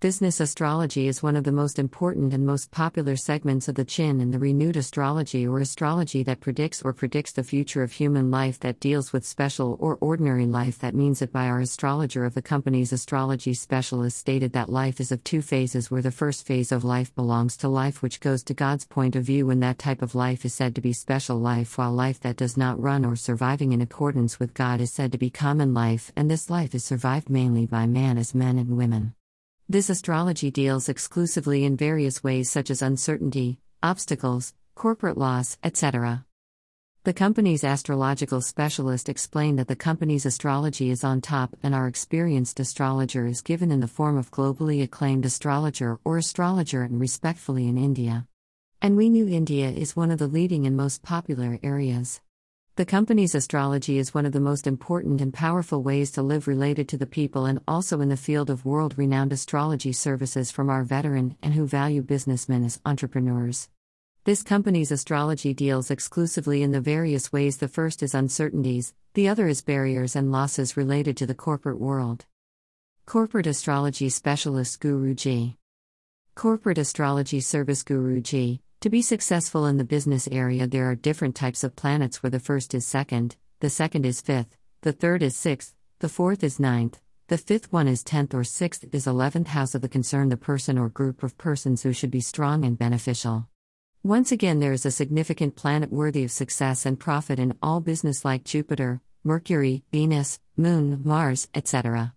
Business astrology is one of the most important and most popular segments of the Chin in the renewed astrology or astrology that predicts or predicts the future of human life that deals with special or ordinary life. That means that by our astrologer of the company's astrology specialist stated that life is of two phases, where the first phase of life belongs to life which goes to God's point of view, and that type of life is said to be special life, while life that does not run or surviving in accordance with God is said to be common life, and this life is survived mainly by man as men and women. This astrology deals exclusively in various ways such as uncertainty, obstacles, corporate loss, etc. The company's astrological specialist explained that the company's astrology is on top and our experienced astrologer is given in the form of globally acclaimed astrologer or astrologer and respectfully in India. And we knew India is one of the leading and most popular areas. The company's astrology is one of the most important and powerful ways to live related to the people and also in the field of world renowned astrology services from our veteran and who value businessmen as entrepreneurs. This company's astrology deals exclusively in the various ways. The first is uncertainties, the other is barriers and losses related to the corporate world. Corporate Astrology Specialist Guru Ji Corporate Astrology Service Guru Ji to be successful in the business area, there are different types of planets where the first is second, the second is fifth, the third is sixth, the fourth is ninth, the fifth one is tenth or sixth is eleventh house of the concern, the person or group of persons who should be strong and beneficial. Once again, there is a significant planet worthy of success and profit in all business like Jupiter, Mercury, Venus, Moon, Mars, etc.